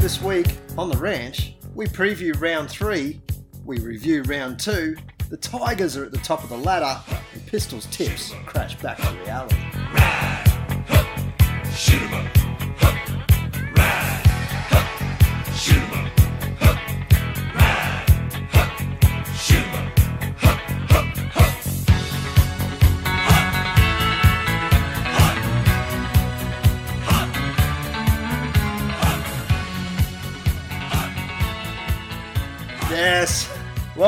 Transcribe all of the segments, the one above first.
This week on the ranch, we preview round three, we review round two, the Tigers are at the top of the ladder, and Pistols tips crash back to reality. Shoot 'em up.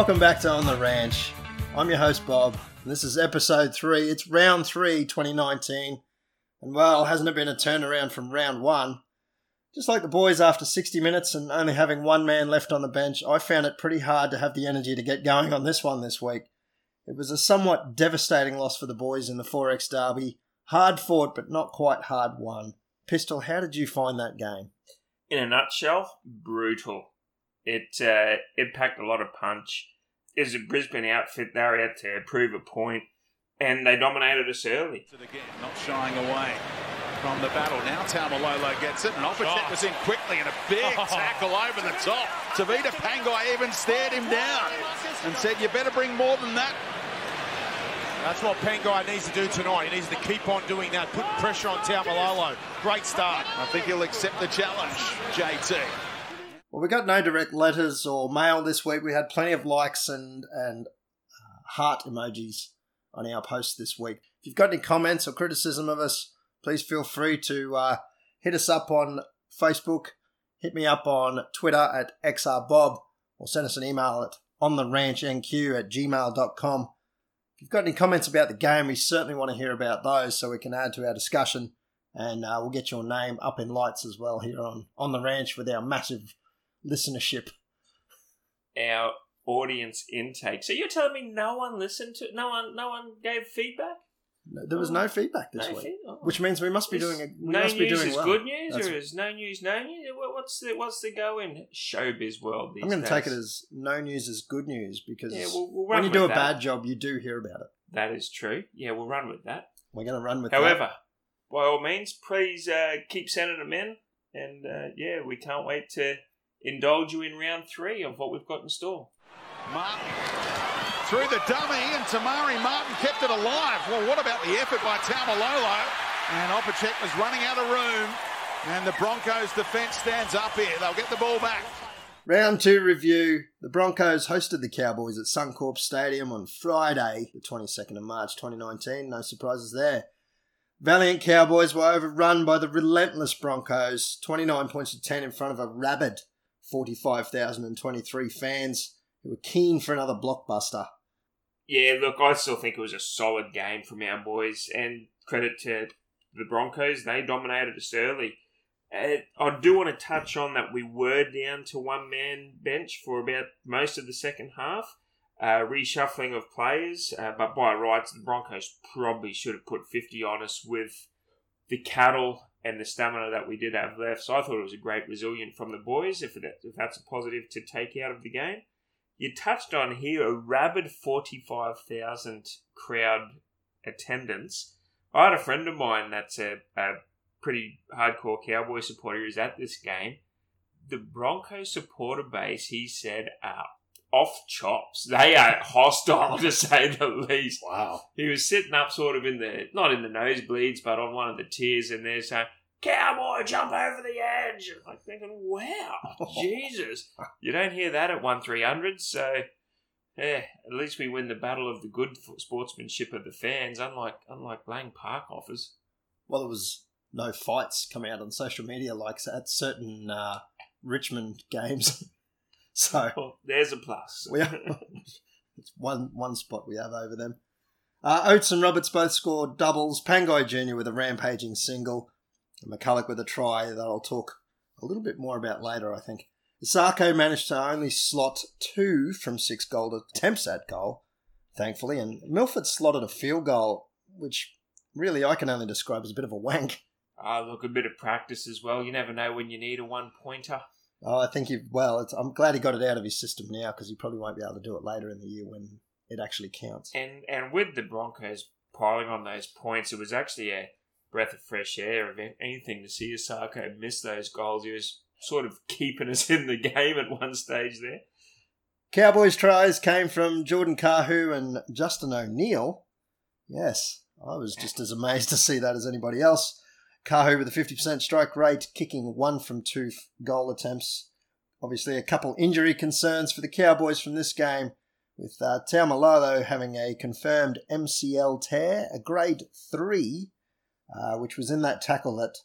Welcome back to On the Ranch. I'm your host, Bob, this is episode three. It's round three, 2019. And well, hasn't it been a turnaround from round one? Just like the boys after 60 minutes and only having one man left on the bench, I found it pretty hard to have the energy to get going on this one this week. It was a somewhat devastating loss for the boys in the 4X derby. Hard fought, but not quite hard won. Pistol, how did you find that game? in a nutshell, brutal. It uh, it packed a lot of punch. It was a Brisbane outfit. They were out to prove a point, and they dominated us early. again, not shying away from the battle. Now Taumalolo gets it, and Opacek oh. was in quickly, and a big oh. tackle over the top. Tevita Pangai even stared him down and said, "You better bring more than that." That's what Pangai needs to do tonight. He needs to keep on doing that, putting pressure on Taumalolo. Great start. I think he'll accept the challenge, JT. Well, we got no direct letters or mail this week. We had plenty of likes and and uh, heart emojis on our post this week. If you've got any comments or criticism of us, please feel free to uh, hit us up on Facebook, hit me up on Twitter at xrbob, or send us an email at ontheranchNQ at gmail.com. If you've got any comments about the game, we certainly want to hear about those so we can add to our discussion. And uh, we'll get your name up in lights as well here on, on the ranch with our massive listenership. Our audience intake. So you're telling me no one listened to no one? No one gave feedback. No, There was no feedback this No week, feed- oh. which means we must be Is doing a, we no must news be doing is well. good news, That's- or is no news no news? What's the what's the go in showbiz world? These I'm going to take it as no news is good news because yeah. We'll, we'll when you do a that. bad job, you do hear about it. that is true. Yeah, we'll run with that. We're going to run with that. However, by all means, please uh, keep sending them in, and uh, yeah, we can't wait to indulge you in round three of what we've got in store. Martin through the dummy, and Te Maire Martin kept it alive. Well, what about the effort by Taumalolo? And Opacek was running out of room, and the Broncos' defence stands up here. They'll get the ball back. Round two review. The Broncos hosted the Cowboys at Suncorp Stadium on Friday, the 22nd of March 2019. No surprises there. Valiant Cowboys were overrun by the relentless Broncos, 29 points to 10 in front of a rabid 45,023 fans who were keen for another blockbuster. Yeah, look, I still think it was a solid game from our boys, and credit to the Broncos, they dominated us early. Uh, I do want to touch on that we were down to one man bench for about most of the second half. Uh, reshuffling of players, uh, but by rights, the Broncos probably should have put 50 on us with the cattle and the stamina that we did have left. So I thought it was a great resilient from the boys, if, it, if that's a positive to take out of the game. You touched on here a rabid 45,000 crowd attendance. I had a friend of mine that's a, a pretty hardcore Cowboy supporter who's at this game. The Broncos supporter base, he said, are off chops. They are hostile to say the least. Wow. He was sitting up sort of in the, not in the nosebleeds, but on one of the tiers, and they're saying, Cowboy, jump over the edge. And I'm thinking, wow, Jesus. You don't hear that at 1 300, so yeah, at least we win the battle of the good sportsmanship of the fans, unlike unlike Lang Park offers. well, there was no fights come out on social media like at certain uh, Richmond games. so Well, there's a plus. we it's one one spot we have over them. Uh, Oates and Roberts both scored doubles. Pangai Jr. with a rampaging single, and McCullough with a try that I'll talk a little bit more about later, I think. Isaako managed to only slot two from six goal attempts at goal, thankfully, and Milford slotted a field goal, which really I can only describe as a bit of a wank. Ah, look, a bit of practice as well. You never know when you need a one pointer. Oh, I think he. Well, it's, I'm glad he got it out of his system now because he probably won't be able to do it later in the year when it actually counts. And and with the Broncos piling on those points, it was actually a breath of fresh air. If anything, to see Isaako miss those goals, he was sort of keeping us in the game at one stage there. Cowboys tries came from Jordan Kahu and Justin O'Neill. Yes, I was just as amazed to see that as anybody else. Kahu with a 50% strike rate, kicking one from two goal attempts. Obviously, a couple injury concerns for the Cowboys from this game, with uh, Taumalolo having a confirmed MCL tear, a grade three, uh, which was in that tackle that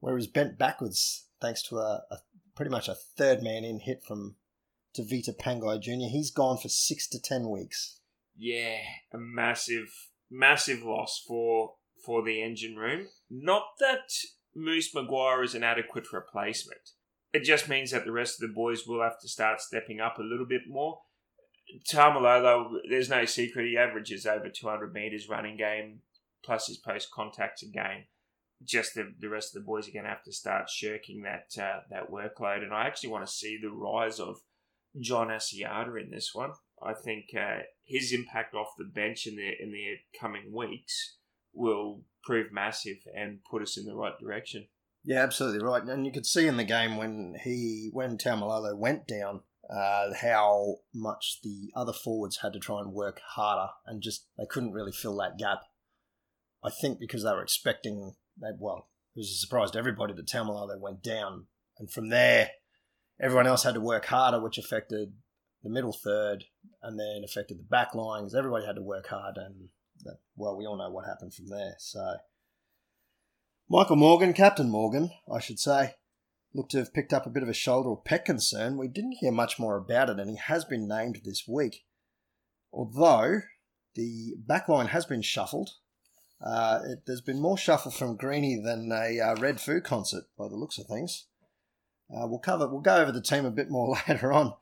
where he was bent backwards thanks to a, a pretty much a third man in hit from Tevita Pangai Jr. He's gone for six to ten weeks. Yeah, a massive, massive loss for for the engine room. Not that Moose McGuire is an adequate replacement. It just means that the rest of the boys will have to start stepping up a little bit more. Taumalolo, there's no secret, he averages over 200 metres running game, plus his post contacts a game. Just the, the rest of the boys are going to have to start shirking that uh, that workload. And I actually want to see the rise of John Asiata in this one. I think uh, his impact off the bench in the in the coming weeks will prove massive and put us in the right direction. Yeah, absolutely right. And you could see in the game when he when Taumalolo went down, uh, how much the other forwards had to try and work harder, and just they couldn't really fill that gap. I think because they were expecting that. Well, it was a surprise to everybody that Taumalolo went down, and from there, everyone else had to work harder, which affected the middle third, and then affected the back lines. Everybody had to work hard, and well, we all know what happened from there. So. Michael Morgan, Captain Morgan, I should say, looked to have picked up a bit of a shoulder or pec concern. We didn't hear much more about it, and he has been named this week. Although the backline has been shuffled. Uh, it, there's been more shuffle from Greeny than a uh, Red Foo concert, by the looks of things. Uh, we'll cover. We'll go over the team a bit more later on.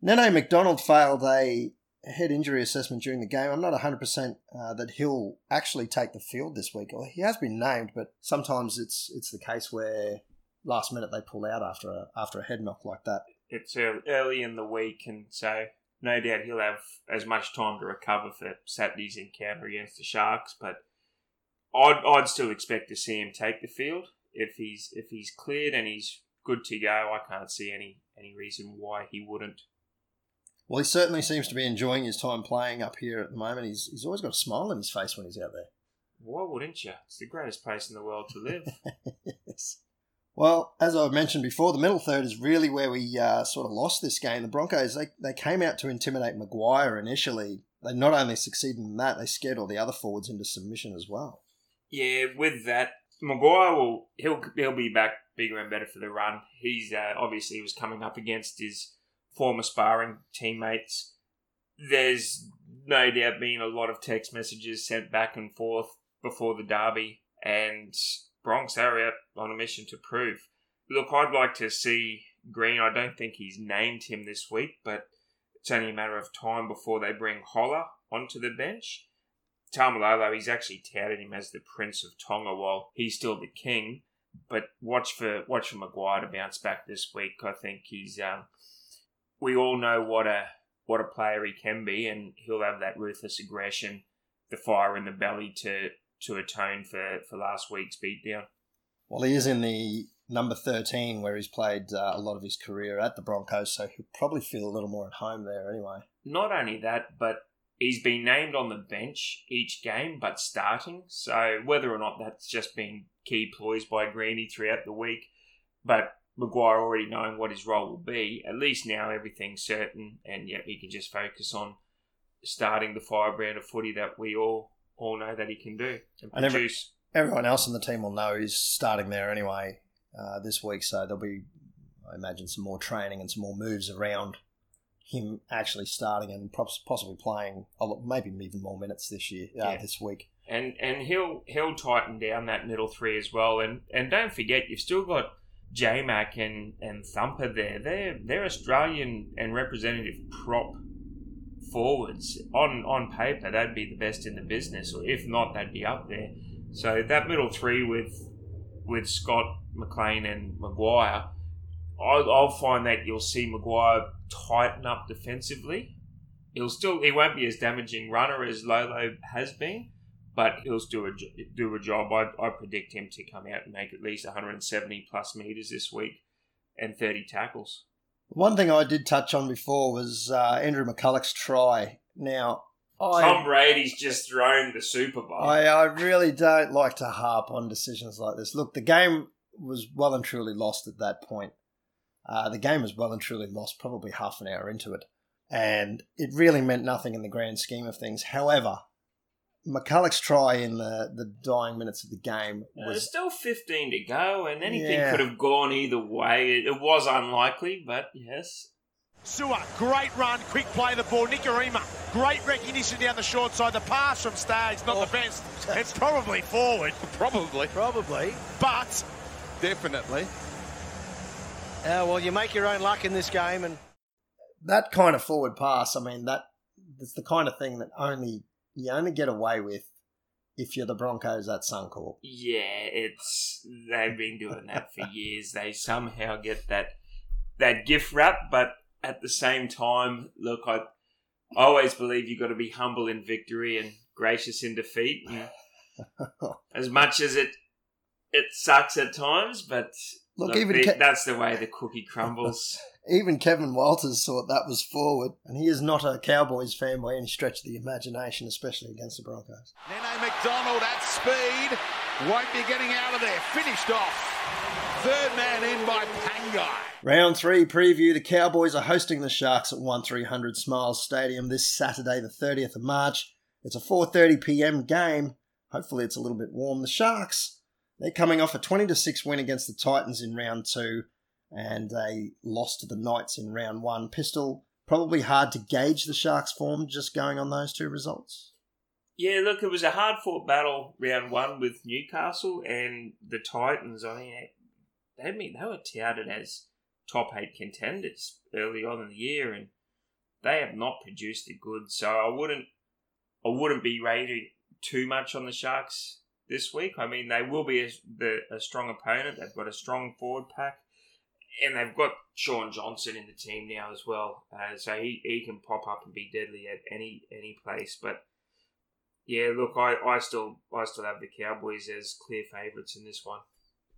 Nene McDonald failed a head injury assessment during the game. I'm not 100% uh, that he'll actually take the field this week. He has been named, but sometimes it's it's the case where last minute they pull out after a after a head knock like that. It's early in the week, and so no doubt he'll have as much time to recover for Saturday's encounter against the Sharks. But I'd I'd still expect to see him take the field if he's if he's cleared and he's good to go. I can't see any any reason why he wouldn't. Well, he certainly seems to be enjoying his time playing up here at the moment. He's he's always got a smile on his face when he's out there. Why wouldn't you? It's the greatest place in the world to live. yes. Well, as I've mentioned before, the middle third is really where we uh, sort of lost this game. The Broncos they, they came out to intimidate McGuire initially. They not only succeeded in that, they scared all the other forwards into submission as well. Yeah, with that, McGuire will he'll he'll be back bigger and better for the run. He's uh, obviously was coming up against his former sparring teammates. There's no doubt been a lot of text messages sent back and forth before the derby, and Bronx are out on a mission to prove. Look, I'd like to see Green. I don't think he's named him this week, but it's only a matter of time before they bring Hola onto the bench. Taumalolo, he's actually touted him as the Prince of Tonga while he's still the king. But watch for watch for McGuire to bounce back this week. I think he's. Um, we all know what a what a player he can be, and he'll have that ruthless aggression, the fire in the belly to to atone for for last week's beatdown. Well, he is in the number 13 where he's played uh, a lot of his career at the Broncos, so he'll probably feel a little more at home there anyway. Not only that, but he's been named on the bench each game, but starting. So whether or not that's just been key ploys by Greeny throughout the week, but McGuire already knowing what his role will be, at least now everything's certain, and yet he can just focus on starting the firebrand of footy that we all all know that he can do and And every- produce. Everyone else in the team will know he's starting there anyway uh, this week, so there'll be, I imagine, some more training and some more moves around him actually starting and possibly playing maybe even more minutes this year, uh, Yeah. this week. and and he'll he'll tighten down that middle three as well. And and don't forget, you've still got J Mac and and Thumper there. They're they're Australian and representative prop forwards. On on paper, they'd be the best in the business, or if not, they'd be up there. So that middle three with with Scott, McLean, and McGuire. I'll, I'll find that you'll see McGuire tighten up defensively. He'll still he won't be as damaging runner as Lolo has been, but he'll still a, do a job. I, I predict him to come out and make at least 170 plus meters this week. and 30 tackles. One thing I did touch on before was uh, Andrew McCullough's try. Now, I, Tom Brady's just thrown the Super Bowl. I, I really don't like to harp on decisions like this. Look, the game was well and truly lost at that point. Uh, the game was well and truly lost probably half an hour into it. And it really meant nothing in the grand scheme of things. However, McCullough's try in the, the dying minutes of the game There's was still 15 to go, and anything Yeah. could have gone either way. It, it was unlikely, but yes. Sua, great run, quick play the ball. Nikorima, great recognition down the short side. The pass from Staggs, not the best. It's probably forward, Probably. Probably. but Definitely. Uh, well, you make your own luck in this game, and that kind of forward pass. I mean, that that's the kind of thing that only you only get away with if you're the Broncos at Suncorp. Yeah, it's they've been doing that for years. They somehow get that that gift wrap, but at the same time, look, I always believe you've got to be humble in victory and gracious in defeat. As much as it it sucks at times, but Look, look, even the- Ke- that's the way the cookie crumbles. even Kevin Walters thought that was forward, and he is not a Cowboys fan by any stretch of the imagination, especially against the Broncos. Nene McDonald at speed. Won't be getting out of there. Finished off. Third man in by Pangai. Round three preview: The Cowboys are hosting the Sharks at one three hundred Smiles Stadium this Saturday, the thirtieth of March. It's a four thirty p.m. game. Hopefully, it's a little bit warm. The Sharks they're coming off a twenty to six win against the Titans in round two, and they lost to the Knights in round one. Pistol probably hard to gauge the Sharks' form just going on those two results. Yeah, look, it was a hard fought battle round one with Newcastle and the Titans. I mean, they mean they were touted as top eight contenders early on in the year, and they have not produced it good. So I wouldn't, I wouldn't be rating too much on the Sharks this week. I mean, they will be a, the, a strong opponent. They've got a strong forward pack, and they've got Shaun Johnson in the team now as well. Uh, so he, he can pop up and be deadly at any any place, but. Yeah, look, I, I still I still have the Cowboys as clear favourites in this one.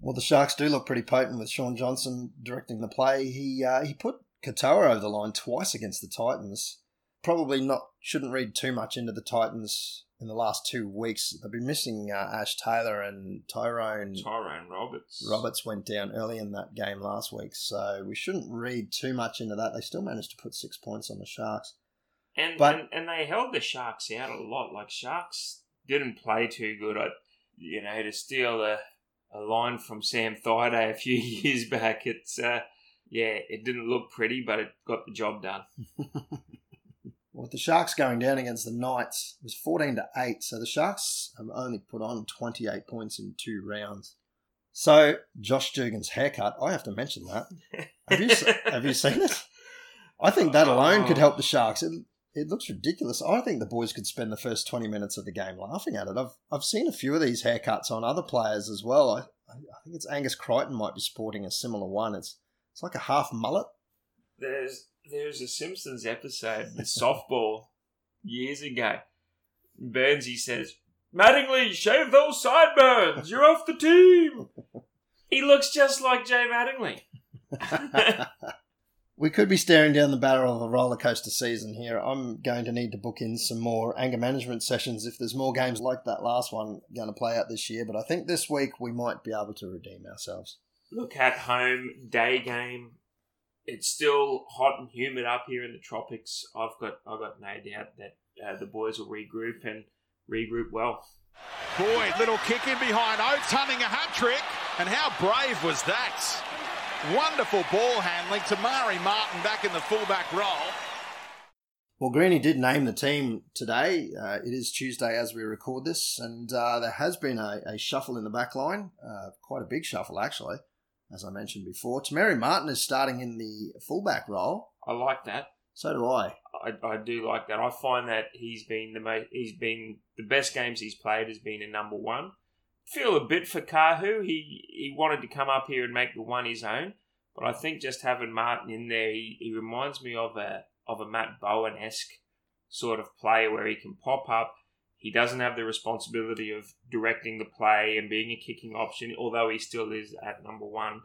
Well, the Sharks do look pretty potent with Shaun Johnson directing the play. He uh, he put Katoa over the line twice against the Titans. Probably not shouldn't read too much into the Titans in the last two weeks. They've been missing uh, Ash Taylor and Tyrone Tyrone Roberts. Roberts went down early in that game last week, so we shouldn't read too much into that. They still managed to put six points on the Sharks. and, but- and and they held the Sharks out a lot. Like Sharks didn't play too good. I, you know, to steal a, a line from Sam Thaiday a few years back, it's uh, yeah, it didn't look pretty, but it got the job done. With the Sharks going down against the Knights, it was 14 to 8. So the Sharks have only put on 28 points in two rounds. So Josh Dugan's haircut, I have to mention that. Have you, have you seen it? I think that alone could uh, help the Sharks. It, it looks ridiculous. I think the boys could spend the first 20 minutes of the game laughing at it. I've, I've seen a few of these haircuts on other players as well. I, I think it's Angus Crichton might be sporting a similar one. It's, it's like a half mullet. There's there's a Simpsons episode with softball years ago. Burnsy says, Mattingly, shave those sideburns. You're off the team. He looks just like Jay Mattingly. we could be staring down the barrel of a roller coaster season here. I'm going to need to book in some more anger management sessions if there's more games like that last one going to play out this year. But I think this week we might be able to redeem ourselves. Look at home day game. It's still hot and humid up here in the tropics. I've got I've got no doubt that uh, the boys will regroup and regroup well. Boyd, little kick in behind. Oates hunting a hat trick. And how brave was that? Wonderful ball handling. Te Maire Martin back in the fullback role. Well, Greeny did name the team today. Uh, it is Tuesday as we record this, and uh, there has been a, a shuffle in the back line, uh, quite a big shuffle actually, as I mentioned before. Te Maire Martin is starting in the fullback role. I like that. So do I. I, I do like that. I find that he's been the most, he's been the best games he's played has been in number one. Feel a bit for Kahu. He he wanted to come up here and make the one his own, but I think just having Martin in there, he, he reminds me of a of a Matt Bowen esque sort of player where he can pop up. He doesn't have the responsibility of directing the play and being a kicking option, although he still is at number one.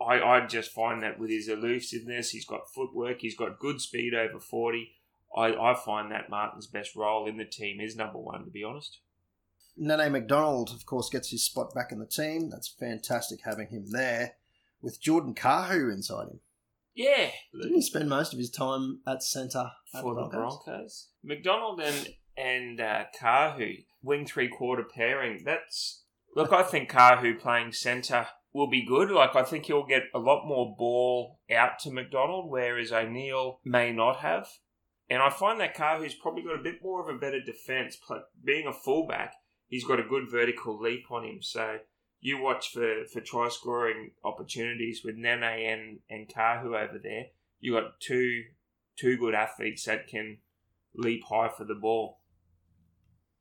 I, I just find that with his elusiveness, he's got footwork, he's got good speed over 40. I, I find that Martin's best role in the team is number one, to be honest. Nene McDonald, of course, gets his spot back in the team. That's fantastic having him there with Jordan Kahu inside him. Yeah. Didn't he spend most of his time at centre for the Broncos? Broncos. McDonald and and uh, Kahu wing three quarter pairing. That's look. I think Kahu playing centre will be good. Like I think he'll get a lot more ball out to McDonald, whereas O'Neill may not have. And I find that Kahu's probably got a bit more of a better defence. Being a fullback, he's got a good vertical leap on him. So you watch for, for try scoring opportunities with Nene and, and Kahu over there. You got two two good athletes that can leap high for the ball.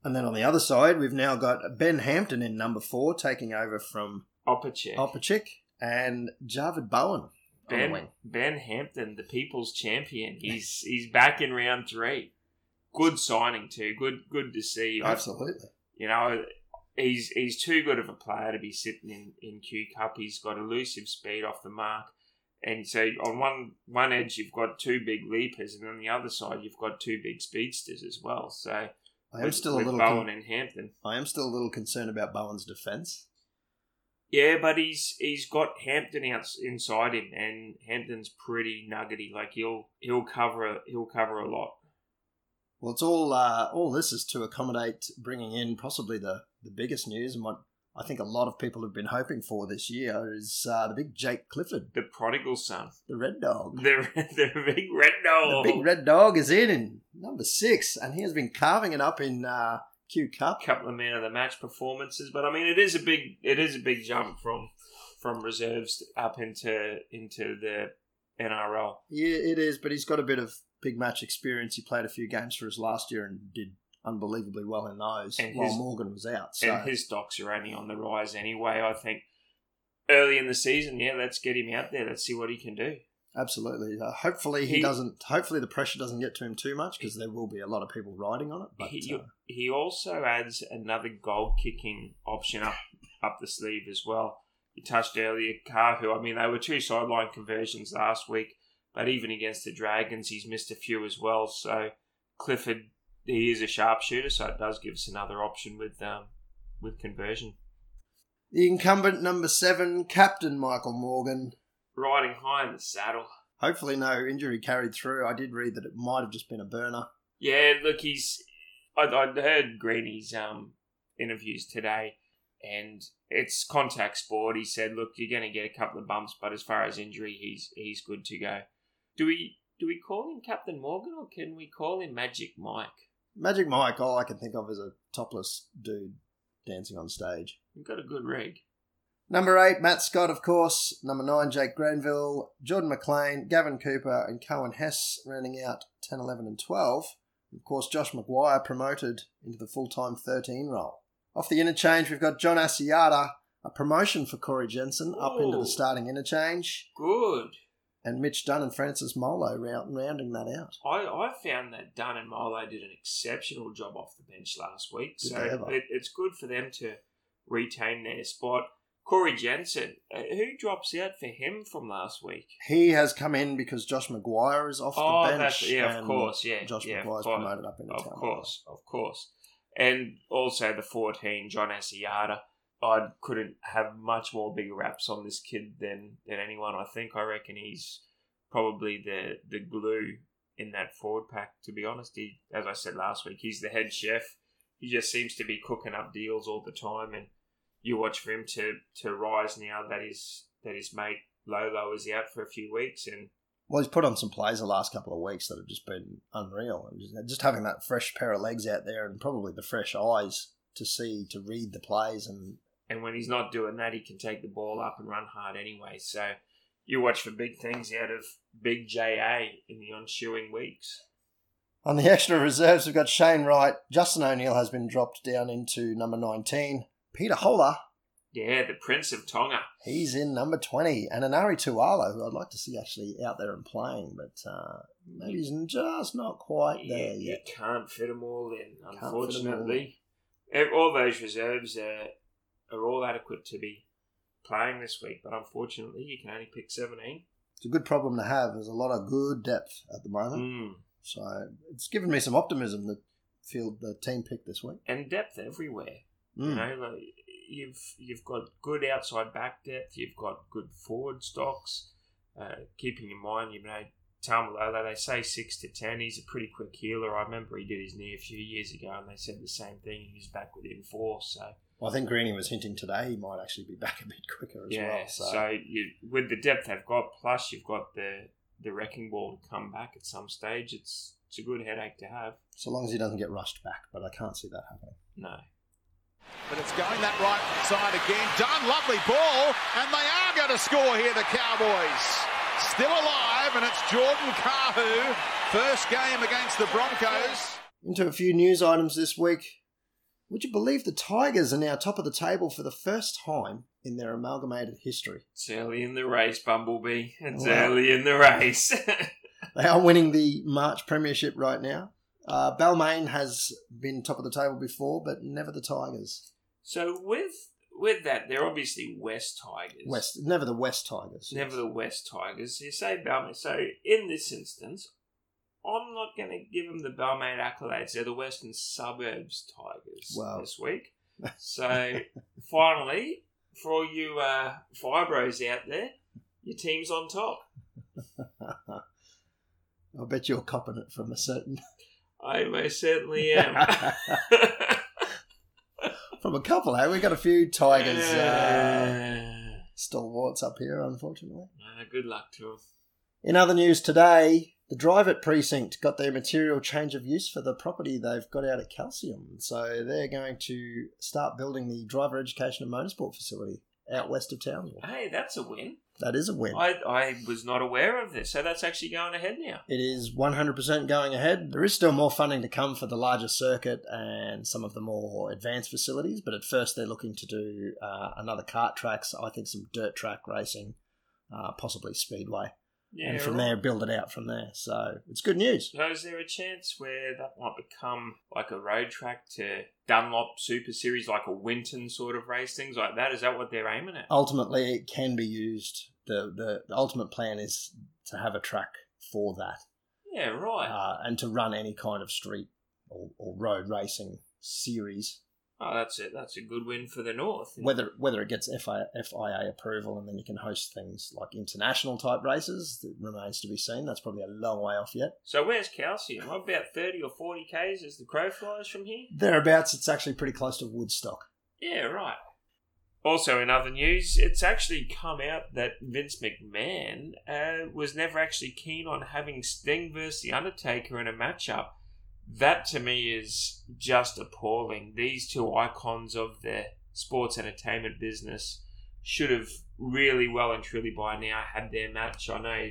And then on the other side, we've now got Ben Hampton in number four, taking over from Opacek. Opachik and Javid Bowen. Ben. Ben Hampton, the people's champion. He's he's back in round three. Good signing too. Good good to see. I- Absolutely. you know, he's he's too good of a player to be sitting in, in Q Cup. He's got elusive speed off the mark. And so on one one edge you've got two big leapers and on the other side you've got two big speedsters as well. So I am with, still a little. Bowen con- and Hampton. I am still a little concerned about Bowen's defence. Yeah, but he's he's got Hampton out inside him, and Hampton's pretty nuggety. Like he'll he'll cover a, he'll cover a lot. Well, it's all uh, all this is to accommodate bringing in possibly the, the biggest news and what I think a lot of people have been hoping for this year is uh, the big Jake Clifford, The prodigal son, the red dog. the the big red dog. The big red dog is in in number six, and he has been carving it up in uh, Q Cup. couple of man of the match performances. But I mean, it is a big it is a big jump from from reserves up into into the NRL. Yeah, it is, but he's got a bit of big match experience. He played a few games for us last year and did unbelievably well in those And while his- Morgan was out. So And his stocks are only on the rise anyway. I think early in the season, yeah, let's get him out there. Let's see what he can do. absolutely, uh, hopefully he, He- doesn't. Hopefully the pressure doesn't get to him too much because there will be a lot of people riding on it. But he, uh, he also adds another goal kicking option up up the sleeve as well. You touched earlier, Kahu. I mean, they were two sideline conversions last week, but even against the Dragons, he's missed a few as well. So Clifford, he is a sharpshooter, so it does give us another option with um, with conversion. the incumbent number seven, Captain Michael Morgan. Riding high in the saddle. Hopefully no injury carried through. I did read that it might have just been a burner. Yeah, look, he's. I, I heard Greeny's um, interviews today, and it's contact sport. He said, "Look, you're going to get a couple of bumps, but as far as injury, he's he's good to go." Do we do we call him Captain Morgan or can we call him Magic Mike? Magic Mike, all I can think of is a topless dude dancing on stage. We've got a good rig. Number eight, Matt Scott, of course. Number nine, Jake Granville, Jordan McLean, Gavin Cooper, and Coen Hess rounding out 10, 11, and 12. Of course, Josh McGuire promoted into the full time 13 role. Off the interchange, we've got John Asiata, a promotion for Corey Jensen, up into the starting interchange, Good. And Mitch Dunn and Francis Molo round, rounding that out. I, I found that Dunn and Molo did an exceptional job off the bench last week, Did so it, it's good for them to retain their spot. Corey Jensen, uh, who drops out for him from last week? He has come in because Josh McGuire is off Oh, the bench. that's yeah, of course, yeah, Josh yeah, course, promoted up into of town. course, of course, and also the fourteen, John Asiata. I couldn't have much more bigger raps on this kid than than anyone. I think I reckon he's probably the the glue in that forward pack. To be honest, he, as I said last week, he's the head chef. He just seems to be cooking up deals all the time, and you watch for him to to rise now that his that his mate Lolo is out for a few weeks, and Well, he's put on some plays the last couple of weeks that have just been unreal. And Just, just having that fresh pair of legs out there and probably the fresh eyes to see, to read the plays. And and when he's not doing that, he can take the ball up and run hard anyway. So you watch for big things out of Big JA in the ensuing weeks. on the extra reserves, we've got Shane Wright. Justin O'Neill has been dropped down into number 19. Peter Hola, Yeah, the Prince of Tonga. he's in number 20. And Enari Tuala, who I'd like to see actually out there and playing, but uh, maybe he's just not quite You, there you can't fit them all in, unfortunately. Ev- All those reserves are, are all adequate to be playing this week, but unfortunately, you can only pick 17. It's a good problem to have. There's a lot of good depth at the moment. Mm. So it's given me some optimism that field the team picked this week. And depth everywhere. Mm. You know, like you've you've got good outside back depth. You've got good forward stocks. Uh, keeping in mind, you know, Taumalolo, they say six to ten. He's a pretty quick healer. I remember he did his knee a few years ago, and they said the same thing. He's back within four. So I think Greeny was hinting today he might actually be back a bit quicker as yeah. well. So, you with the depth they've got, plus you've got the the wrecking ball to come back at some stage. It's it's a good headache to have. so long as he doesn't get rushed back, but I can't see that happening. No. But it's going that right side again. Done, lovely ball, and they are going to score here, the Cowboys. Still alive, and it's Jordan Kahu. First game against the Broncos. Into a few news items this week. Would you believe the Tigers are now top of the table for the first time in their amalgamated history? It's early in the race, Bumblebee. It's Wow. early in the race. They are winning the March Premiership right now. Uh, Balmain has been top of the table before, but never the Tigers. so with with that, they're obviously West Tigers. West, never the West Tigers. Never the West Tigers. You say Balmain. So in this instance, I'm not going to give them the Balmain accolades. They're the Western Suburbs Tigers Wow. this week. So finally, for all you uh, fibros out there, your team's on top. I bet you're copping it from a certain, I most certainly am. from a couple. Hey, We've got a few Tigers Uh, stalwarts up here, unfortunately. uh, good luck to them. In other news today, the Drive at precinct got their material change of use for the property they've got out at Calcium. So they're going to start building the driver education and motorsport facility out west of Townsville. Hey, that's a win. That is a win. I, I was not aware of this, so that's actually going ahead now. It is 100% going ahead. There is still more funding to come for the larger circuit and some of the more advanced facilities, but at first they're looking to do uh, another kart tracks, I think some dirt track racing, uh, possibly speedway, Yeah, and from right. there build it out from there. So it's good news. So is there a chance where that might become like a road track to Dunlop Super Series, like a Winton sort of race, things like that? Is that what they're aiming at? Ultimately, it can be used. The, the, the ultimate plan is to have a track for that Yeah, right. uh, and to run any kind of street or, or road racing series oh, that's it. That's a good win for the North. whether whether it gets FIA, FIA approval and then you can host things like international type races that remains to be seen. That's probably a long way off yet. So where's Calcium? About 30 or 40 Ks as the crow flies from here? Thereabouts, it's actually pretty close to Woodstock. Yeah, right. Also, in other news, it's actually come out that Vince McMahon uh, was never actually keen on having Sting versus The Undertaker in a matchup. That to me is just appalling. These two icons of the sports entertainment business should have really well and truly by now had their match. I know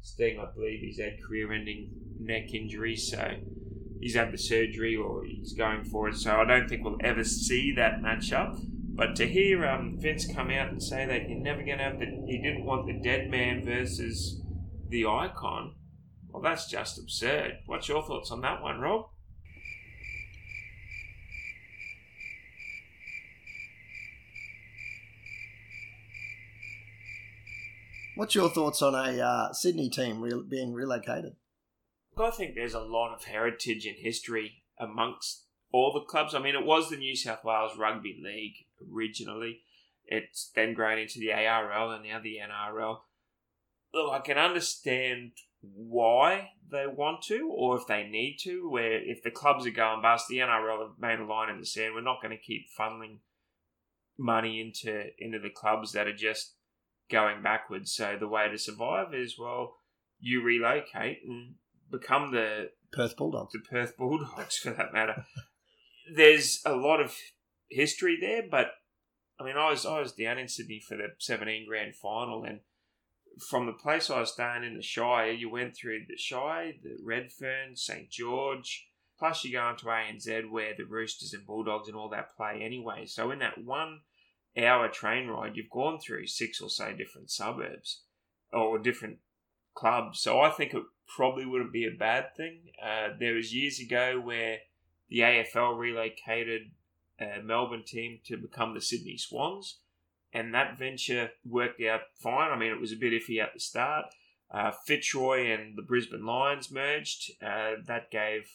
Sting, I believe he's had career ending neck injury, so he's had the surgery or he's going for it. So I don't think we'll ever see that matchup. But to hear um, Vince come out and say that you're never going to have the, he didn't want the dead man versus the icon, well, that's just absurd. What's your thoughts on that one, Rob? What's your thoughts on a uh, Sydney team re- being relocated? I think there's a lot of heritage and history amongst all the clubs. I mean, it was the New South Wales Rugby League originally. It's then grown into the ARL and now the NRL. Look, I can understand why they want to or if they need to. Where if the clubs are going bust, the NRL have made a line in the sand. We're not going to keep funneling money into into the clubs that are just going backwards. So the way to survive is well, you relocate and become the Perth Bulldogs. the Perth Bulldogs for that matter. There's a lot of history there, but I mean, I was I was down in Sydney for the 17 grand final, and from the place I was staying in the Shire, you went through the Shire, the Redfern, St George, plus you go into ANZ where the Roosters and Bulldogs and all that play anyway. So in that one hour train ride, you've gone through six or so different suburbs or different clubs. So I think it probably wouldn't be a bad thing. Uh, there was years ago where the AFL relocated a Melbourne team to become the Sydney Swans, and that venture worked out fine. I mean, it was a bit iffy at the start. Uh, Fitzroy and the Brisbane Lions merged. Uh, that gave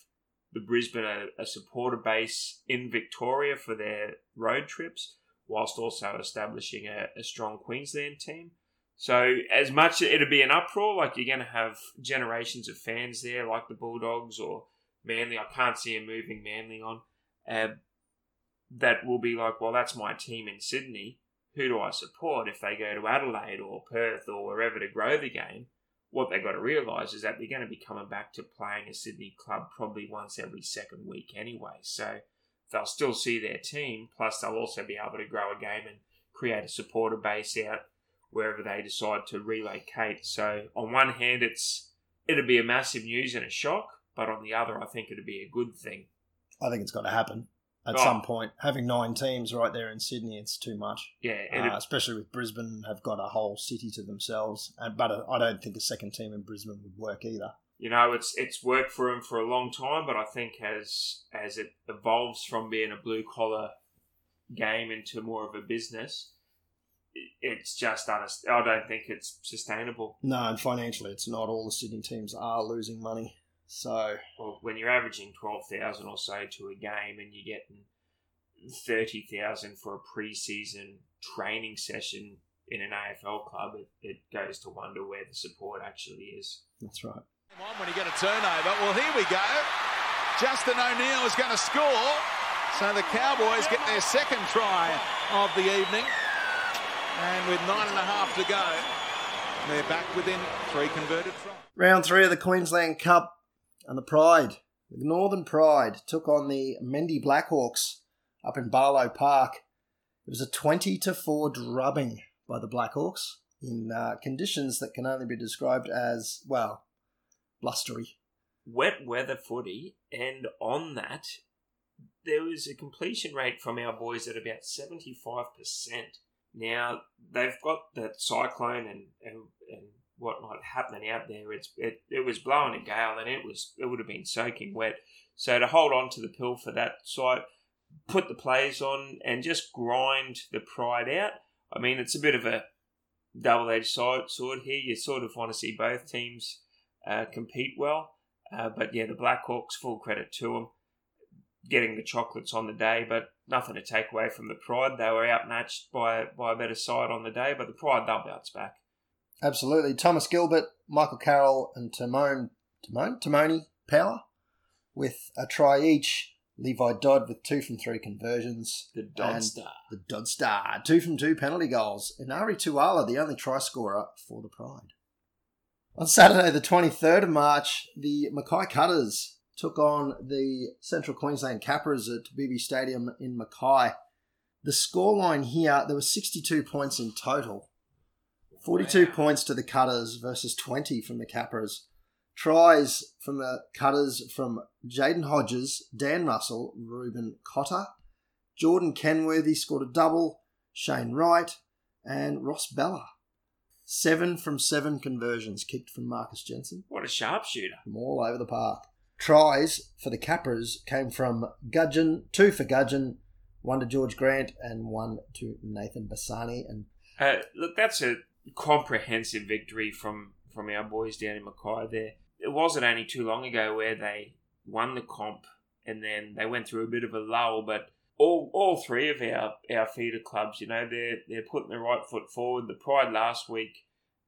the Brisbane a, a supporter base in Victoria for their road trips, whilst also establishing a, a strong Queensland team. So, as much it'll be an uproar, like you're going to have generations of fans there, like the Bulldogs or Manly. I can't see him moving Manly on. Uh, that will be like, well, that's my team in Sydney. Who do I support if they go to Adelaide or Perth or wherever to grow the game? What they've got to realise is that they're going to be coming back to playing a Sydney club probably once every second week anyway. So they'll still see their team, plus they'll also be able to grow a game and create a supporter base out wherever they decide to relocate. So on one hand, it's it'd be a massive news and a shock, but on the other, I think it'd be a good thing. I think it's got to happen at Oh. some point. Having nine teams right there in Sydney, it's too much. Yeah, Uh, especially with Brisbane have got a whole city to themselves. And, but I don't think a second team in Brisbane would work either. you know, it's it's worked for him for a long time, but I think as as it evolves from being a blue collar game into more of a business, it's just honest. I don't think it's sustainable. No, and financially, it's not. All the Sydney teams are losing money. So, Well, when you're averaging twelve thousand or so to a game, and you're getting thirty thousand for a preseason training session in an AFL club, it, it goes to wonder where the support actually is. that's right. When you get a turnover. Well, here we go. Justin O'Neill is going to score. So the Cowboys get their second try of the evening. And with nine and a half to go, they're back within three converted tries. Round three of the Queensland Cup and the Pride. The Northern Pride took on the Mendy Blackhawks up in Barlow Park. It was a 20 to 4 drubbing by the Blackhawks in uh, conditions that can only be described as, well, blustery. wet weather footy, and on that, there was a completion rate from our boys at about 75%. Now, they've got that cyclone and, and, and whatnot happening out there. It's it, it was blowing a gale and it was it would have been soaking wet. So to hold on to the pill for that side, put the players on and just grind the pride out. I mean, it's a bit of a double-edged sword sword here. You sort of want to see both teams uh, compete well. Uh, but yeah, the Blackhawks, full credit to them, getting the chocolates on the day, but nothing to take away from the Pride. They were outmatched by by a better side on the day, but the Pride they'll bounce back. Absolutely. Thomas Gilbert, Michael Carroll, and Timon, Timon, Timoni Power with a try each. Levi Dodd with two from three conversions. The Dodd Star. The Dodd Star, two from two penalty goals. And Ari Tuala, the only try scorer for the Pride. On Saturday, the 23rd of March, the Mackay Cutters took on the Central Queensland Capras at BB Stadium in Mackay. The scoreline here, there were 62 points in total. 42 points to the Cutters versus 20 from the Capras. Tries from the Cutters from Jaden Hodges, Dan Russell, Ruben Cotter, Jordan Kenworthy scored a double, Shane Wright, and Ross Bella. Seven from seven conversions kicked from Marcus Jensen What a sharpshooter. from all over the park. Tries for the Capras came from Gudgeon, two for Gudgeon, one to George Grant, and one to Nathan Bassani. And Uh, look, that's a comprehensive victory from from our boys down in Mackay. There, it wasn't only too long ago where they won the comp, and then they went through a bit of a lull. But all all three of our our feeder clubs, you know, they're they're putting their right foot forward. The Pride last week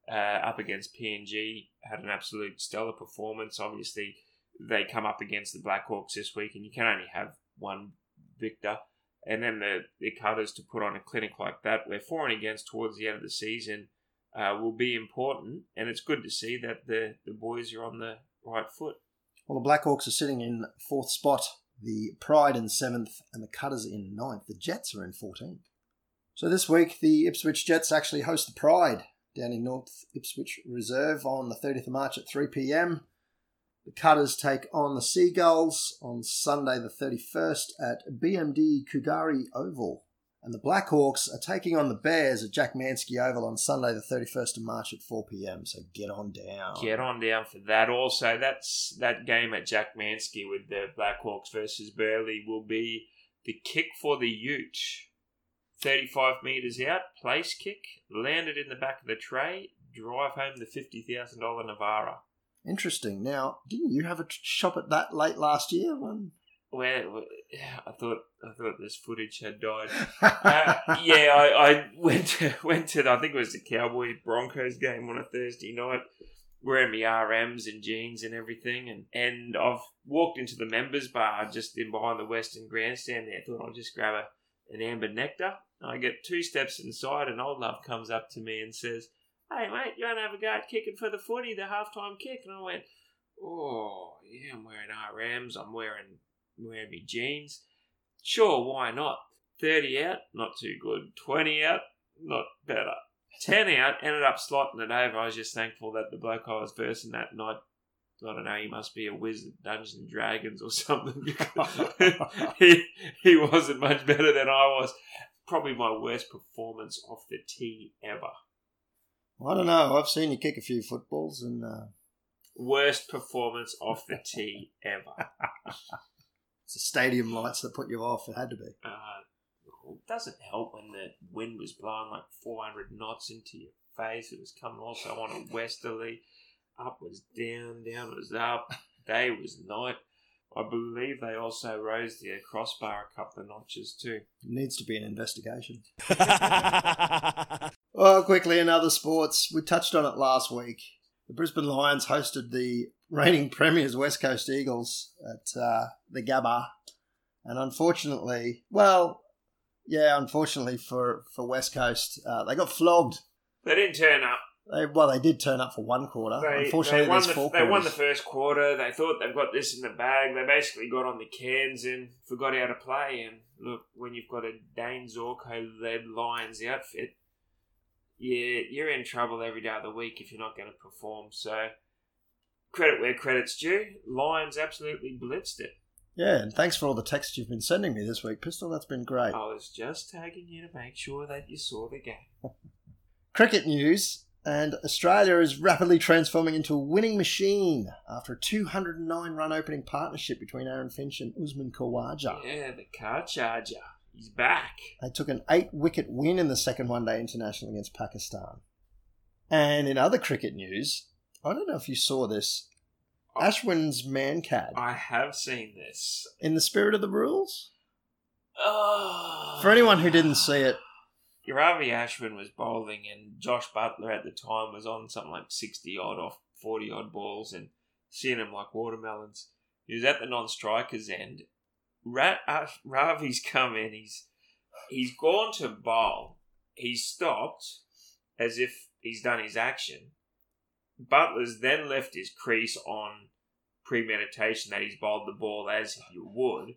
uh, up against PNG had an absolute stellar performance. Obviously, they come up against the Blackhawks this week, and you can only have one victor. And then the, the Cutters to put on a clinic like that, we're for and against towards the end of the season uh, will be important. And it's good to see that the, the boys are on the right foot. well, the Blackhawks are sitting in fourth spot, the Pride in seventh, and the Cutters in ninth. The Jets are in 14th. So this week, the Ipswich Jets actually host the Pride down in North Ipswich Reserve on the 30th of March at 3 pm. The Cutters take on the Seagulls on Sunday the 31st at BMD Kougari Oval. And the Blackhawks are taking on the Bears at Jack Manski Oval on Sunday the 31st of March at 4 pm. So get on down. Get on down for that. Also, that's that game at Jack Manski with the Blackhawks versus Burleigh will be the kick for the Ute 35 metres out, place kick, landed in the back of the tray, drive home the $50,000 Navara. Interesting. Now, didn't you have a shop at that late last year? When Where, where- I thought I thought this footage had died. Uh, yeah, I, I went to, went to the, I think it was the Cowboys Broncos game on a Thursday night, wearing my RMs and jeans and everything, and and I've walked into the members bar just in behind the Western Grandstand there. Thought I'll just grab a, an amber nectar. I get two steps inside, and old love comes up to me and says, "Hey mate, you want to have a go at kicking for the footy, the halftime kick?" And I went, "Oh yeah, I'm wearing RMs. I'm wearing wearing my jeans." Sure, why not? 30 out, not too good. 20 out, not better. 10 out, ended up slotting it over. I was just thankful that the bloke I was versing that night, I don't know, he must be a wizard, Dungeons and Dragons or something. because he, he wasn't much better than I was. Probably my worst performance off the tee ever. I don't know. I've seen you kick a few footballs, and uh, Worst performance off the tee ever. it's the stadium lights that put you off. It had to be. uh, it doesn't help when the wind was blowing like 400 knots into your face. It was coming also on a westerly. Up was down, down was up. Day was night. I believe they also raised the crossbar a couple of notches too. It needs to be an investigation. Well, quickly in other sports, we touched on it last week. The Brisbane Lions hosted the reigning premiers West Coast Eagles at uh, the Gabba, and unfortunately, well, yeah, unfortunately for for West Coast, uh, they got flogged. They didn't turn up. They, well, they did turn up for one quarter. They, unfortunately, they, won the, they won the first quarter. They thought they've got this in the bag. They basically got on the cans and forgot how to play. And look, when you've got a Dane Zorko led Lions outfit, yeah, you're in trouble every day of the week if you're not going to perform. So, credit where credit's due. Lions absolutely blitzed it. Yeah, and thanks for all the texts you've been sending me this week, Pistol. That's been great. I was just tagging you to make sure that you saw the game. Cricket news, and Australia is rapidly transforming into a winning machine after a 209 run opening partnership between Aaron Finch and Usman Khawaja. Yeah, the car charger. He's back. They took an eight wicket win in the second one day international against Pakistan. And in other cricket news, I don't know if you saw this. Oh. Ashwin's Mankad, I have seen this. in the spirit of the rules. Oh. For anyone who didn't see it, Ravi Ashwin was bowling, and Josh Buttler at the time was on something like 60 odd off 40 odd balls and seeing him like watermelons. He was at the non striker's end. Ra- Ravi's come in, he's, he's gone to bowl. He's stopped as if he's done his action. Buttler's then left his crease on premeditation that he's bowled the ball as you would,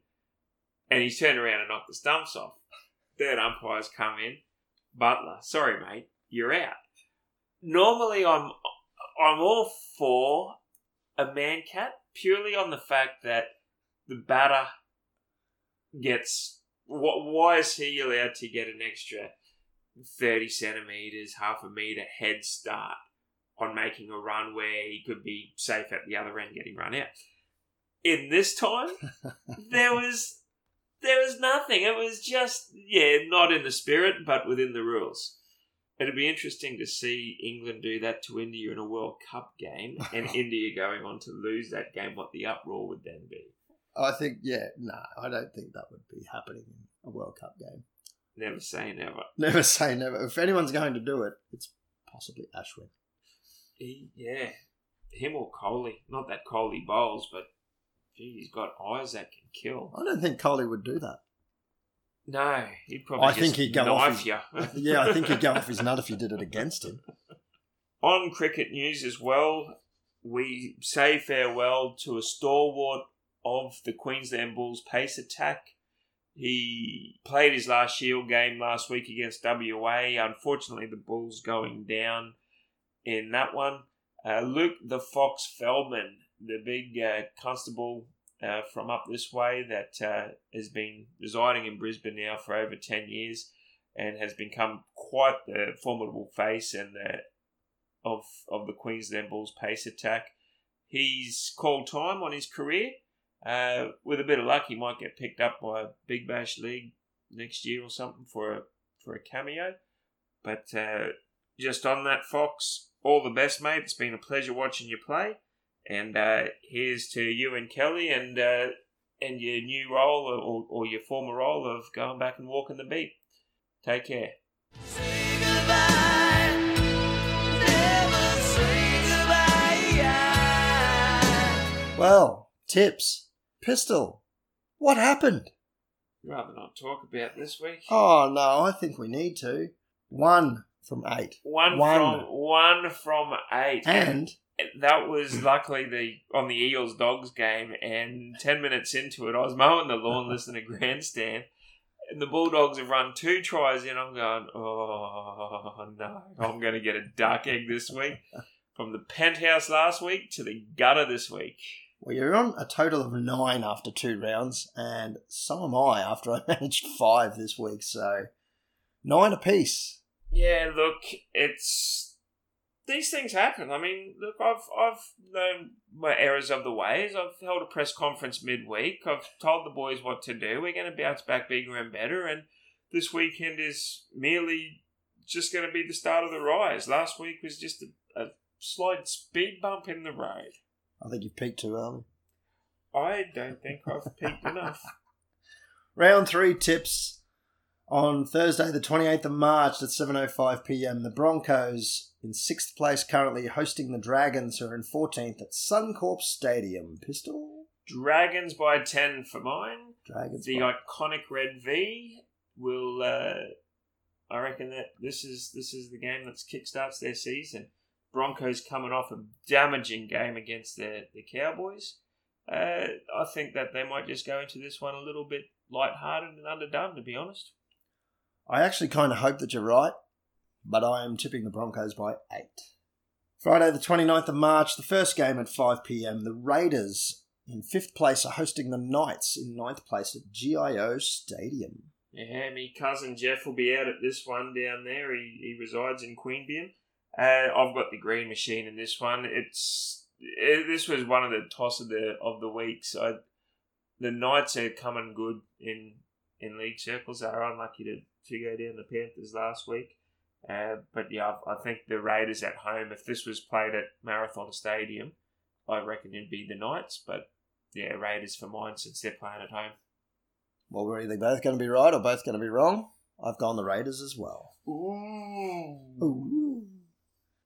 and he's turned around and knocked the stumps off. Third umpires come in. Buttler, sorry mate, you're out. Normally, I'm I'm all for a Mankad purely on the fact that the batter gets. What? Why is he allowed to get an extra thirty centimeters, half a meter head start on making a run where he could be safe at the other end, getting run out? In this time, there was there was nothing. It was just, yeah, not in the spirit, but within the rules. It'd be interesting to see England do that to India in a World Cup game, and India going on to lose that game. What the uproar would then be? I think, yeah, no, I don't think that would be happening in a World Cup game. Never say never. Never say never. If anyone's going to do it, it's possibly Ashwin. He, yeah, him or Kohli. Not that Kohli bowls, but gee, he's got eyes that can kill. I don't think Kohli would do that. No, he'd probably I just think he'd go off knife his- you. Yeah, I think he'd go off his nut if you did it against him. On cricket news as well, we say farewell to a stalwart of the Queensland Bulls pace attack. He played his last Shield game last week against WA. Unfortunately, the Bulls going down in that one. Uh, Luke the Fox Feldman, the big uh, constable uh, from up this way that uh, has been residing in Brisbane now for over 10 years and has become quite the formidable face and the of of the Queensland Bulls pace attack. He's called time on his career. Uh, with a bit of luck, he might get picked up by a Big Bash League next year or something for a for a cameo. But uh, just on that, Fox, all the best, mate. It's been a pleasure watching you play. And uh, here's to you and Kelly and uh, and your new role or, or your former role of going back and walking the beat. Take care. Well, tips. Pistol. What happened? you Rather not talk about this week. Oh, no, I think we need to. One from eight. One, One. from one from eight, And that was luckily the on the Eagles Dogs game. And ten minutes into it, I was mowing the lawn, listening to grandstand, and the Bulldogs have run two tries in. I'm going, oh no, I'm going to get a duck egg this week. From the penthouse last week to the gutter this week. Well, you're on a total of nine after two rounds, and so am I after I managed five this week. So nine apiece. Yeah, look, it's these things happen. I mean, look, I've I've known my errors of the ways. I've held a press conference midweek. I've told the boys what to do. We're going to bounce back bigger and better. And this weekend is merely just going to be the start of the rise. Last week was just a, a slight speed bump in the road. I think you've peaked too early. I don't think I've peaked enough. Round three tips on Thursday, the 28th of March at 7.05 pm. The Broncos in sixth place, currently hosting the Dragons, who are in 14th at Suncorp Stadium. Pistol? Dragons by ten for mine. Dragons. the by- iconic red V will. Uh, I reckon that this is this is the game that kickstarts their season. Broncos coming off a damaging game against the the Cowboys. Uh, I think that they might just go into this one a little bit lighthearted and underdone, to be honest. I actually kind of hope that you're right, but I am tipping the Broncos by eight. Friday, the 29th of March, the first game at 5 pm. The Raiders in fifth place are hosting the Knights in ninth place at GIO Stadium. Yeah, me cousin Jeff will be out at this one down there. He, he resides in Queanbeyan. Uh, I've got the green machine in this one. It's it, this was one of the toss of the of the weeks. I, the Knights are coming good in in league circles. They are unlucky to, to go down the Panthers last week. Uh, but yeah, I, I think the Raiders at home. If this was played at Marathon Stadium, I reckon it'd be the Knights. But yeah, Raiders for mine since they're playing at home. Well, we're either both going to be right or both going to be wrong. I've gone the Raiders as well. Ooh. Ooh.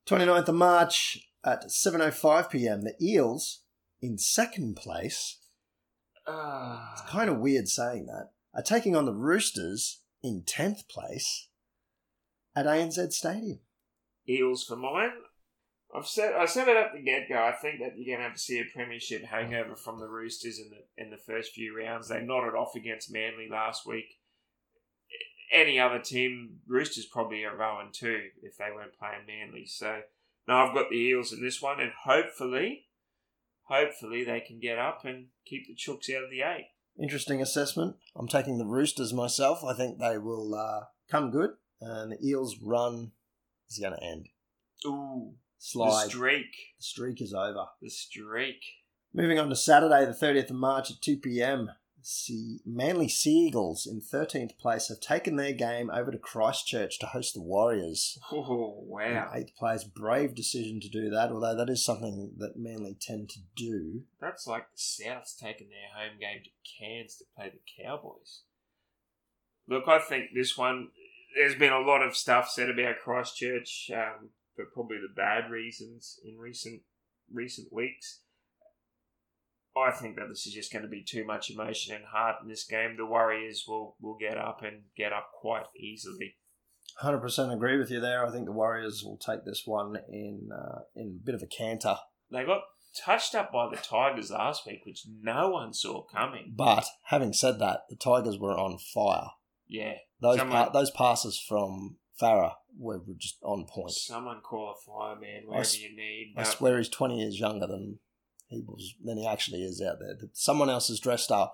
29th of March at 7.05 pm, the Eels in second place. Ah. It's kind of weird saying that. Are taking on the Roosters in 10th place at ANZ Stadium. Eels for mine. I've said I said it at the get go. I think that you're going to have to see a premiership hangover from the Roosters in the in the first few rounds. They nodded off against Manly last week. Any other team, Roosters probably are rowing too if they weren't playing Manly. So now I've got the Eels in this one, and hopefully, hopefully they can get up and keep the Chooks out of the eight. Interesting assessment. I'm taking the Roosters myself. I think they will uh, come good, and the Eels' run is going to end. Ooh, Slide. the streak, the streak is over. the streak. Moving on to Saturday, the 30th of March at 2 pm. See, Manly Seagulls in 13th place have taken their game over to Christchurch to host the Warriors. Oh wow! Eighth place, brave decision to do that, although that is something that Manly tend to do. That's like the Souths taking their home game to Cairns to play the Cowboys. Look, I think this one. There's been a lot of stuff said about Christchurch, um, for probably the bad reasons in recent recent weeks. I think that this is just going to be too much emotion and heart in this game. The Warriors will will get up and get up quite easily. 100% agree with you there. I think the Warriors will take this one in uh, in a bit of a canter. They got touched up by the Tigers last week, which no one saw coming. But having said that, the Tigers were on fire. Yeah, Those Someone- pa- those passes from Farah were just on point. Someone call a fireman wherever s- you need. I swear he's 20 years younger than he was than he actually is out there. Someone else is dressed up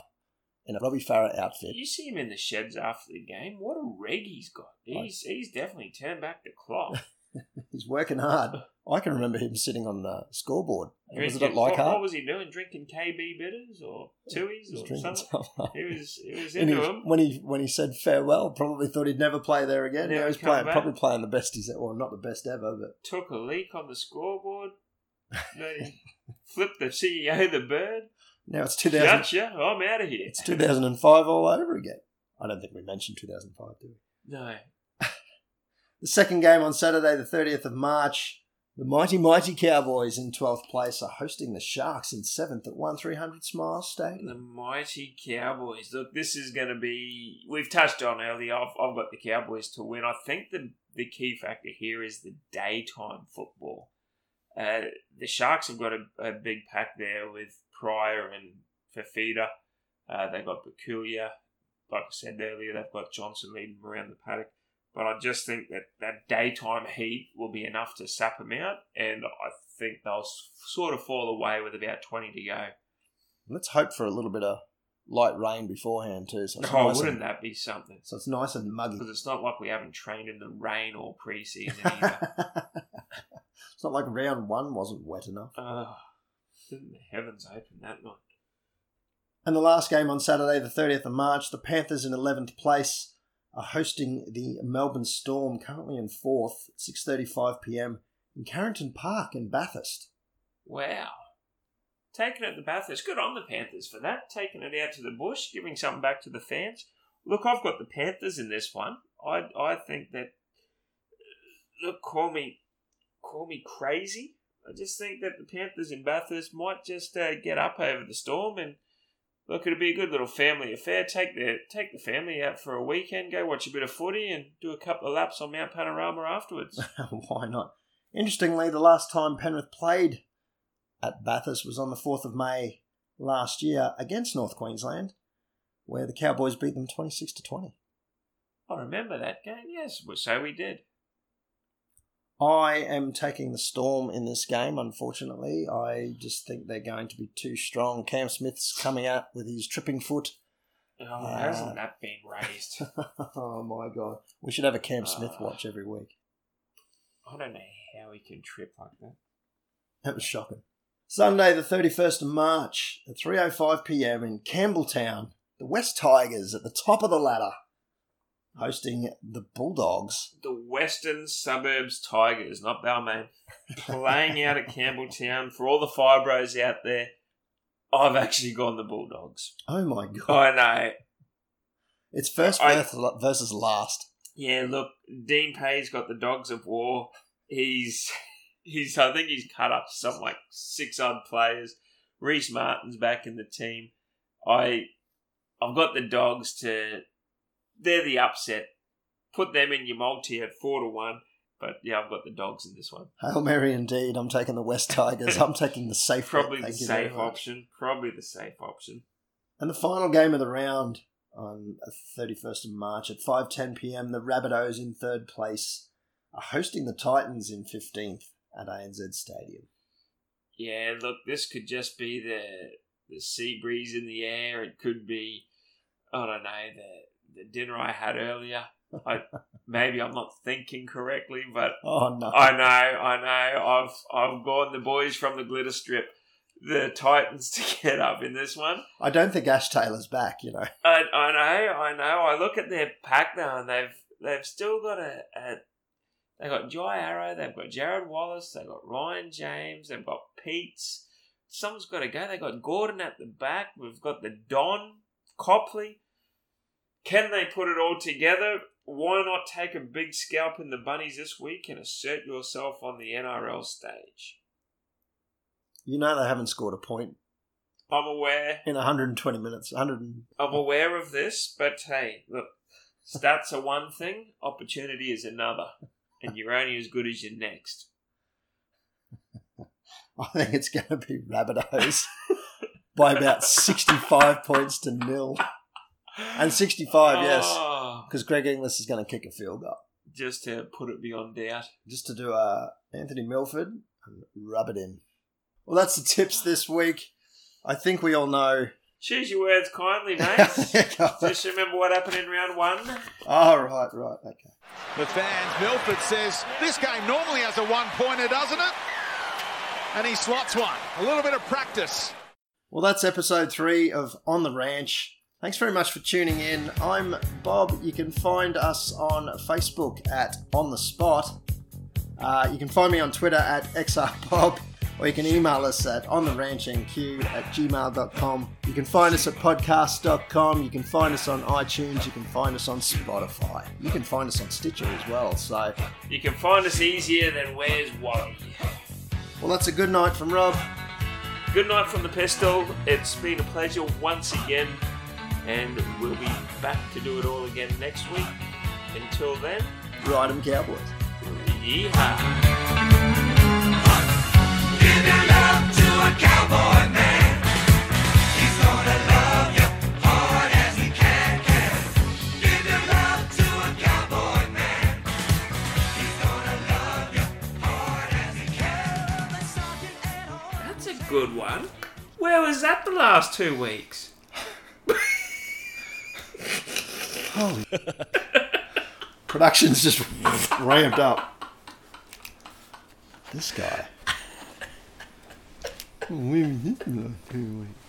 in a Robbie Farah outfit. You see him in the sheds after the game. What a reg he's got. He's he's definitely turned back the clock. He's working hard. I can remember him sitting on the scoreboard. Was it what, at what Leichhardt? was he doing? Drinking KB bitters or was or something? some. He was, he was into he- him. when he when he said farewell, probably thought he'd never play there again. Yeah, he's playing, back. probably playing the best he's well, not the best ever, but Took a leak on the scoreboard. Flipped the CEO the bird. now it's 2000, Gotcha. I'm out of here. it's 2005 all over again. I don't think we mentioned 2005, do we? No. The second game on Saturday, the 30th of March, the mighty, mighty Cowboys in 12th place are hosting the Sharks in 7th at 1300 Smile Stadium. The mighty Cowboys. Look, this is going to be. We've touched on earlier. I've, I've got the Cowboys to win. I think the the key factor here is the daytime football. Uh, the Sharks have got a, a big pack there with Prior and Fifita. Uh, they've got Peculiar. Like I said earlier, they've got Johnson leading around the paddock. But I just think that that daytime heat will be enough to sap them out, and I think they'll s- sort of fall away with about 20 to go. Let's hope for a little bit of light rain beforehand, too. So Oh, nice, wouldn't and, that be something? so it's nice and muggy. Because it's not like we haven't trained in the rain or pre-season either. it's not like round one wasn't wet enough. oh, didn't the heavens open that night? And the last game on Saturday, the 30th of March, the Panthers in 11th place are hosting the Melbourne Storm, currently in 4th, at 6.35pm in Carrington Park in Bathurst. Wow. Taking it to Bathurst. Good on the Panthers for that. Taking it out to the bush, giving something back to the fans. Look, I've got the Panthers in this one. I I think that look, call me call me crazy. I just think that the Panthers in Bathurst might just uh, get up over the storm and look, it'll be a good little family affair. Take the take the family out for a weekend, go watch a bit of footy, and do a couple of laps on Mount Panorama afterwards. Why not? Interestingly, the last time Penrith played at Bathurst was on the 4th of May last year against North Queensland, where the Cowboys beat them 26 to 20. I remember that game. Yes, so we did. I am taking the Storm in this game, unfortunately. I just think they're going to be too strong. Cam Smith's coming out with his tripping foot. Oh, Yeah. hasn't that been raised? oh my god. We should have a Cam Smith Ah. watch every week. I don't know how he can trip like that. That was shocking. Sunday, the 31st of March, at 3.05pm in Campbelltown, the West Tigers at the top of the ladder, hosting the Bulldogs. The Western Suburbs Tigers, not Balmain, playing out at Campbelltown. For all the fibros out there, I've actually gone the Bulldogs. Oh my god. I know. It's first I- versus last. Yeah, look, Dean Pay's got the Dogs of War. He's he's I think he's cut up something like six odd players. Rhyse Martin's back in the team. I I've got the dogs to they're the upset. Put them in your multi at four to one. But yeah, I've got the dogs in this one. Hail Mary indeed. I'm taking the West Tigers. I'm taking the safe Probably the thank you very safe option. Probably the safe option. And the final game of the round on the 31st of March at 5:10 p.m. The Rabbitohs in third place are hosting the Titans in 15th at ANZ Stadium. Yeah, look, this could just be the the sea breeze in the air. It could be, I don't know, the the dinner I had earlier. I maybe I'm not thinking correctly, but Oh no! I know, I know. I've I've gone the boys from the glitter strip, the Titans to get up in this one. I don't think Ash Taylor's back. You know, I, I know, I know. I look at their pack now, and they've they've still got a, a they got Jai Arrow, they've got Jarrod Wallace, they've got Ryan James, they've got Peats. Someone's got to go. They've got Gordon at the back. We've got the Don Copley. Can they put it all together? Why not take a big scalp in the bunnies this week and assert yourself on the NRL stage? you know they haven't scored a point I'm aware. in 120 minutes. 100. and- I'm aware of this, but hey, look, stats are one thing, opportunity is another, and you're only as good as your next. I think it's going to be Rabbitohs by about 65 points to nil. And 65, yes, Oh, because Greg Inglis is going to kick a field goal. just to put it beyond doubt. just to do a Anthony Milford and rub it in. Well, that's the tips this week. I think we all know Choose your words kindly, mate. Just remember what happened in round one. oh, right, right, okay. The fans, Milford says, this game normally has a one-pointer, doesn't it? And he slots one. A little bit of practice. Well, that's episode three of On the Ranch. Thanks very much for tuning in. I'm Bob. You can find us on Facebook at On the Spot. Uh, you can find me on Twitter at XRBob, or you can email us at ontheranchnq at gmail.com. You can find us at podcast.com. You can find us on iTunes. You can find us on Spotify. You can find us on Stitcher as well. So, You can find us easier than Where's Wally. well, that's a good night from Rob. Good night from the pistol. It's been a pleasure once again, and we'll be back to do it all again next week. Until then, Ride 'em Cowboys. yeehaw. Give your love to a cowboy man. He's gonna love you hard as he can, can. Give your love to a cowboy man. He's gonna love you hard as he can. That's a good one. Where was that the last two weeks? Production's just ramped up. This guy.